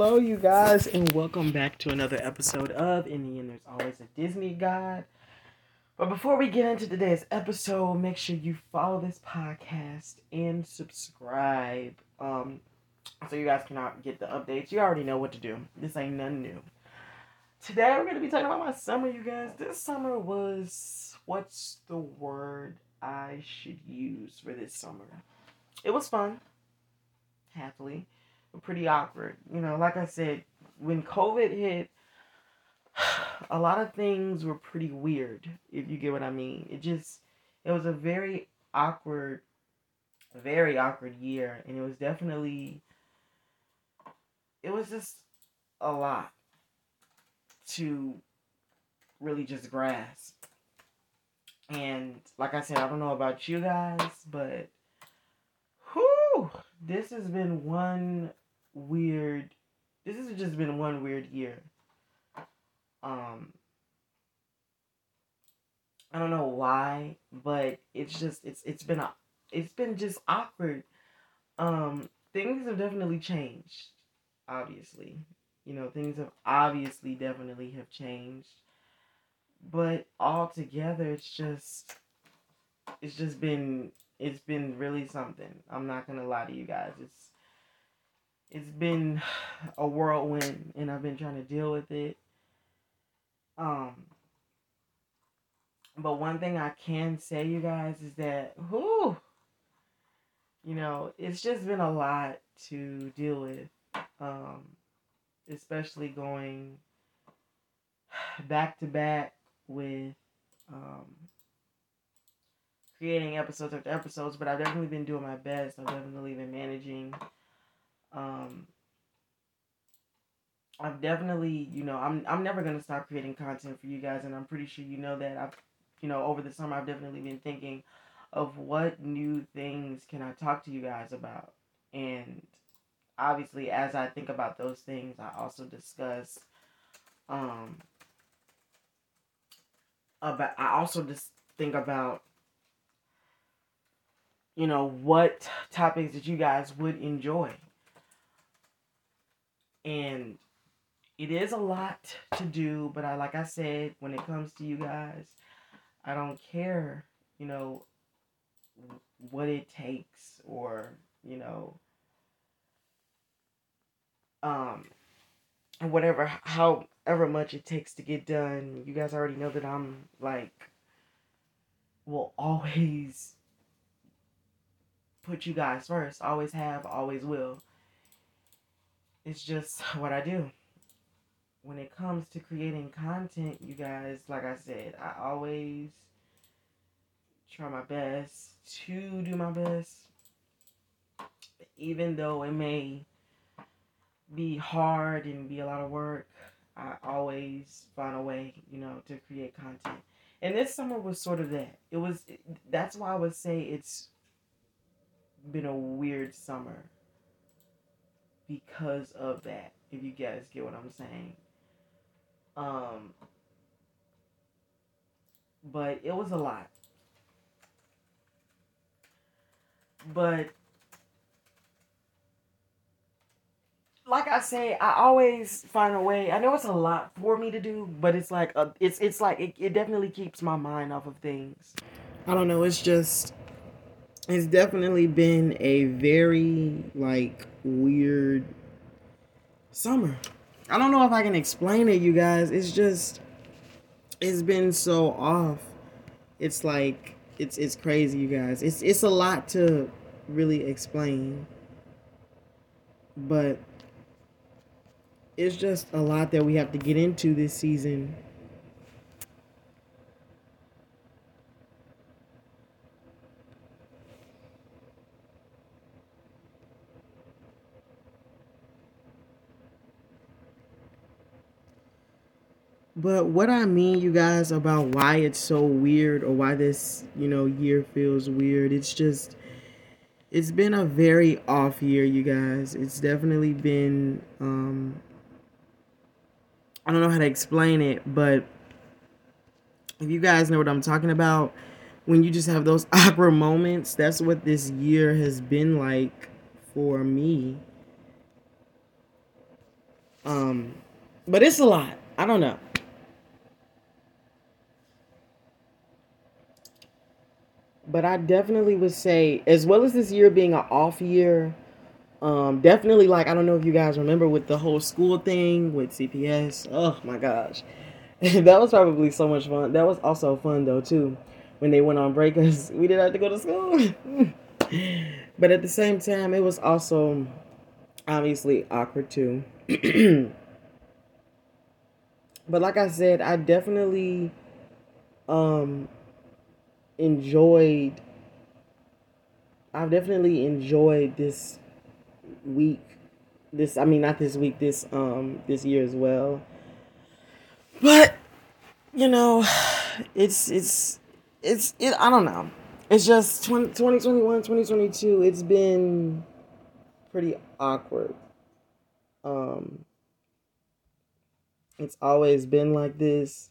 Hello, you guys, and welcome back to another episode of In the End There's Always a Disney Guide. But before we get into today's episode, make sure you follow this podcast and subscribe. Um, so you guys cannot get the updates. You already know what to do. This ain't nothing new. Today we're gonna be talking about my summer, you guys. This summer was what's the word I should use for this summer? It was fun, happily pretty awkward. You know, like I said, when COVID hit, a lot of things were pretty weird, if you get what I mean. It just, it was a very awkward, very awkward year. And it was definitely, it was just a lot to really just grasp. And like I said, I don't know about you guys, but this has been one weird. This has just been one weird year. Um, I don't know why, but it's just it's it's been a it's been just awkward. Um, things have definitely changed. Obviously, you know things have obviously definitely have changed, but altogether, it's just it's just been it's been really something. I'm not gonna lie to you guys. It's it's been a whirlwind and I've been trying to deal with it. Um but one thing I can say you guys is that whoo you know, it's just been a lot to deal with. Um especially going back to back with um creating episodes after episodes, but I've definitely been doing my best. I've definitely been managing um, I've definitely, you know, I'm I'm never gonna stop creating content for you guys, and I'm pretty sure you know that. I've, you know, over the summer, I've definitely been thinking of what new things can I talk to you guys about, and obviously, as I think about those things, I also discuss, um, about I also just think about you know what topics that you guys would enjoy. And it is a lot to do but i like i said when it comes to you guys i don't care you know what it takes or you know um whatever however much it takes to get done. You guys already know that i'm like will always put you guys first always have always will it's just what I do. When it comes to creating content, you guys, like I said, I always try my best to do my best. Even though it may be hard and be a lot of work, I always find a way, you know, to create content. And this summer was sort of that. It was that's why I would say it's been a weird summer because of that. If you guys get what I'm saying. Um but it was a lot. But like I say, I always find a way. I know it's a lot for me to do, but it's like a, it's it's like it, it definitely keeps my mind off of things. I don't know. It's just it's definitely been a very like weird summer. I don't know if I can explain it, you guys. It's just it's been so off. It's like it's it's crazy, you guys. It's it's a lot to really explain. But it's just a lot that we have to get into this season But what I mean, you guys, about why it's so weird or why this, you know, year feels weird, it's just, it's been a very off year, you guys. It's definitely been, um, I don't know how to explain it, but if you guys know what I'm talking about, when you just have those awkward moments, that's what this year has been like for me. Um, but it's a lot. I don't know. But I definitely would say, as well as this year being an off year, um, definitely like I don't know if you guys remember with the whole school thing with CPS. Oh my gosh, that was probably so much fun. That was also fun though too, when they went on break because we didn't have to go to school. but at the same time, it was also obviously awkward too. but like I said, I definitely um enjoyed I've definitely enjoyed this week this I mean not this week this um this year as well. But you know, it's it's it's it I don't know. It's just 20, 2021, 2022, it's been pretty awkward. Um it's always been like this.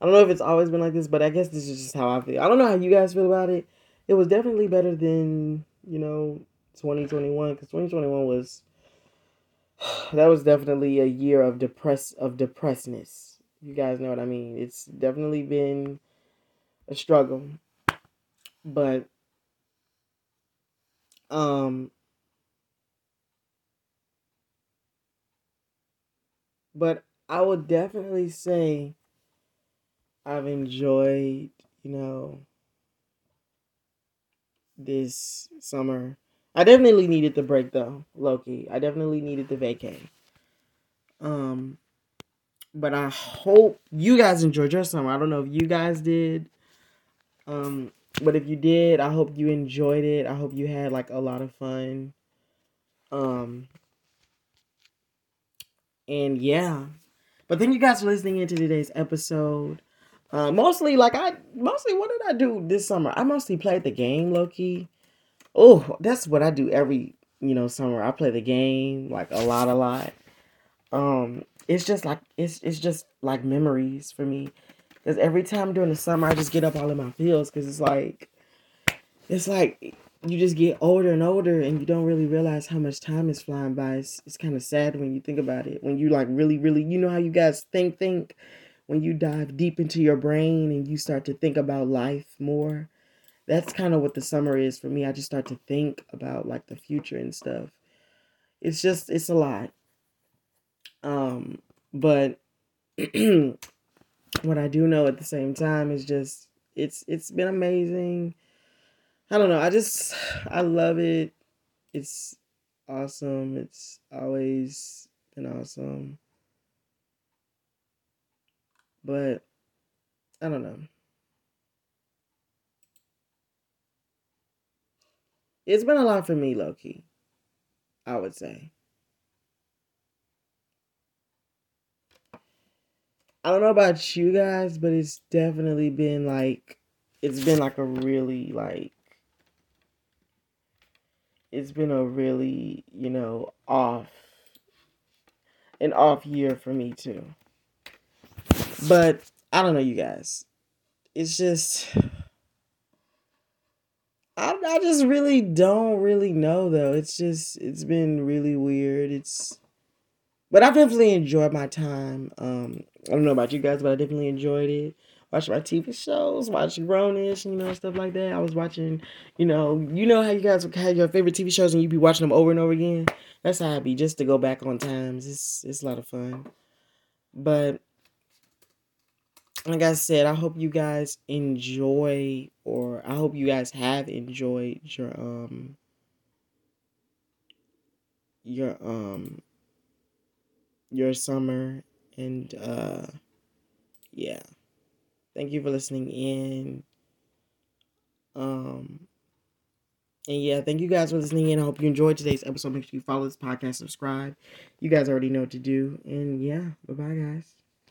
I don't know if it's always been like this, but I guess this is just how I feel. I don't know how you guys feel about it. It was definitely better than, you know, 2021 because 2021 was that was definitely a year of depress of depressedness. You guys know what I mean. It's definitely been a struggle. But um but I would definitely say I've enjoyed, you know, this summer I definitely needed the break though, Loki. I definitely needed the vacay. Um, but I hope you guys enjoyed your summer. I don't know if you guys did. Um, but if you did, I hope you enjoyed it. I hope you had like a lot of fun. Um, and yeah. But thank you guys for listening into today's episode. Uh, mostly like I mostly what did I do this summer? I mostly played the game, Loki. Oh, that's what I do every, you know, summer. I play the game like a lot, a lot. Um, it's just like it's it's just like memories for me. Cause every time during the summer, I just get up all in my feels. Cause it's like, it's like you just get older and older, and you don't really realize how much time is flying by. It's it's kind of sad when you think about it. When you like really, really, you know how you guys think, think. When you dive deep into your brain and you start to think about life more that's kind of what the summer is for me. I just start to think about like the future and stuff. It's just it's a lot. Um, but what I do know at the same time is just it's it's been amazing. I don't know. I just I love it. It's awesome. It's always been awesome. But I don't know. It's been a lot for me, Loki. I would say. I don't know about you guys, but it's definitely been like it's been like a really like it's been a really, you know, off an off year for me too. But I don't know you guys. It's just I, I just really don't really know though. It's just it's been really weird. It's but I've definitely enjoyed my time. Um, I don't know about you guys, but I definitely enjoyed it. Watching my TV shows, watching Grown-ish, you know, stuff like that. I was watching, you know, you know how you guys have your favorite TV shows and you be watching them over and over again. That's how I be, just to go back on times. It's it's a lot of fun. But like I said, I hope you guys enjoy or I hope you guys have enjoyed your um your um your summer and uh yeah. Thank you for listening in. Um and yeah, thank you guys for listening in. I hope you enjoyed today's episode. Make sure you follow this podcast, subscribe. You guys already know what to do. And yeah, bye bye guys.